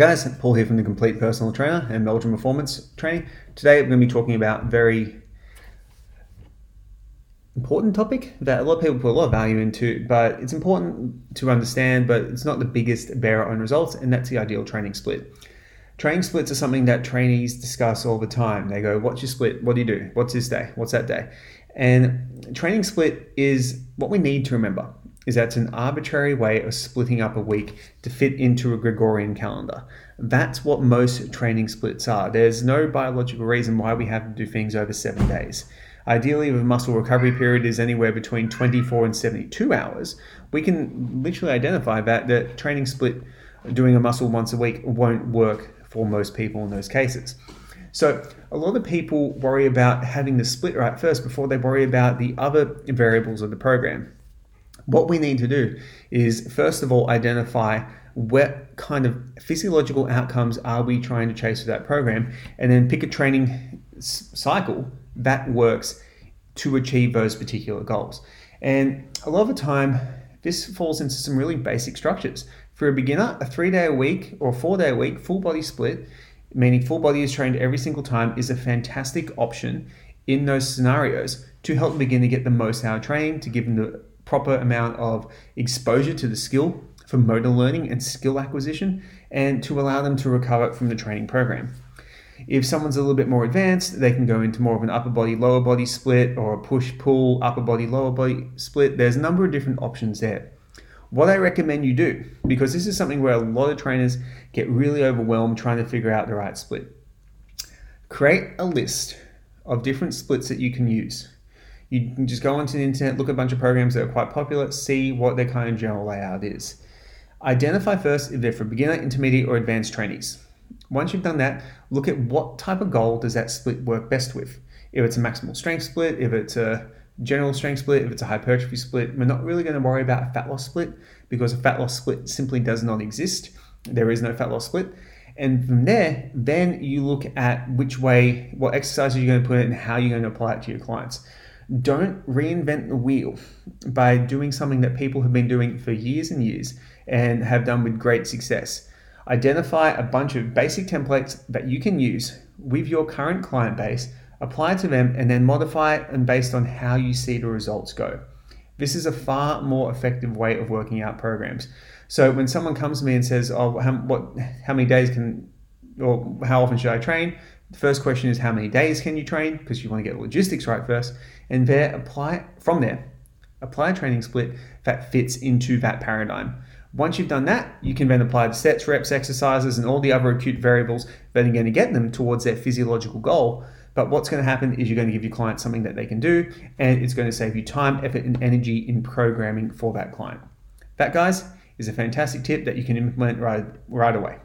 guys, Paul here from the Complete Personal Trainer and Belgium Performance Training. Today we're going to be talking about a very important topic that a lot of people put a lot of value into, but it's important to understand, but it's not the biggest bearer on results, and that's the ideal training split. Training splits are something that trainees discuss all the time. They go, What's your split? What do you do? What's this day? What's that day? And training split is what we need to remember is that it's an arbitrary way of splitting up a week to fit into a Gregorian calendar. That's what most training splits are. There's no biological reason why we have to do things over seven days. Ideally, if a muscle recovery period is anywhere between 24 and 72 hours, we can literally identify that the training split doing a muscle once a week won't work for most people in those cases. So, a lot of people worry about having the split right first before they worry about the other variables of the program. What we need to do is, first of all, identify what kind of physiological outcomes are we trying to chase with that program, and then pick a training cycle that works to achieve those particular goals. And a lot of the time, this falls into some really basic structures. For a beginner, a three day a week or four day a week full body split, meaning full body is trained every single time, is a fantastic option in those scenarios to help them begin to get the most out of training, to give them the proper amount of exposure to the skill for motor learning and skill acquisition, and to allow them to recover from the training program. If someone's a little bit more advanced, they can go into more of an upper body, lower body split or a push pull, upper body, lower body split. There's a number of different options there. What I recommend you do, because this is something where a lot of trainers get really overwhelmed trying to figure out the right split, create a list of different splits that you can use. You can just go onto the internet, look at a bunch of programs that are quite popular, see what their kind of general layout is. Identify first if they're for beginner, intermediate, or advanced trainees. Once you've done that, look at what type of goal does that split work best with. If it's a maximal strength split, if it's a general strength split, if it's a hypertrophy split, we're not really going to worry about a fat loss split because a fat loss split simply does not exist. There is no fat loss split. And from there, then you look at which way, what exercises you're going to put it and how you're going to apply it to your clients. Don't reinvent the wheel by doing something that people have been doing for years and years and have done with great success. Identify a bunch of basic templates that you can use with your current client base, apply to them, and then modify and based on how you see the results go. This is a far more effective way of working out programs. So when someone comes to me and says, "Oh, how, what, how many days can, or how often should I train?" The first question is, "How many days can you train?" Because you want to get logistics right first. And there apply from there apply a training split that fits into that paradigm. Once you've done that you can then apply the sets reps exercises and all the other acute variables that are going to get them towards their physiological goal. But what's going to happen is you're going to give your client something that they can do and it's going to save you time effort and energy in programming for that client. That guys is a fantastic tip that you can implement right right away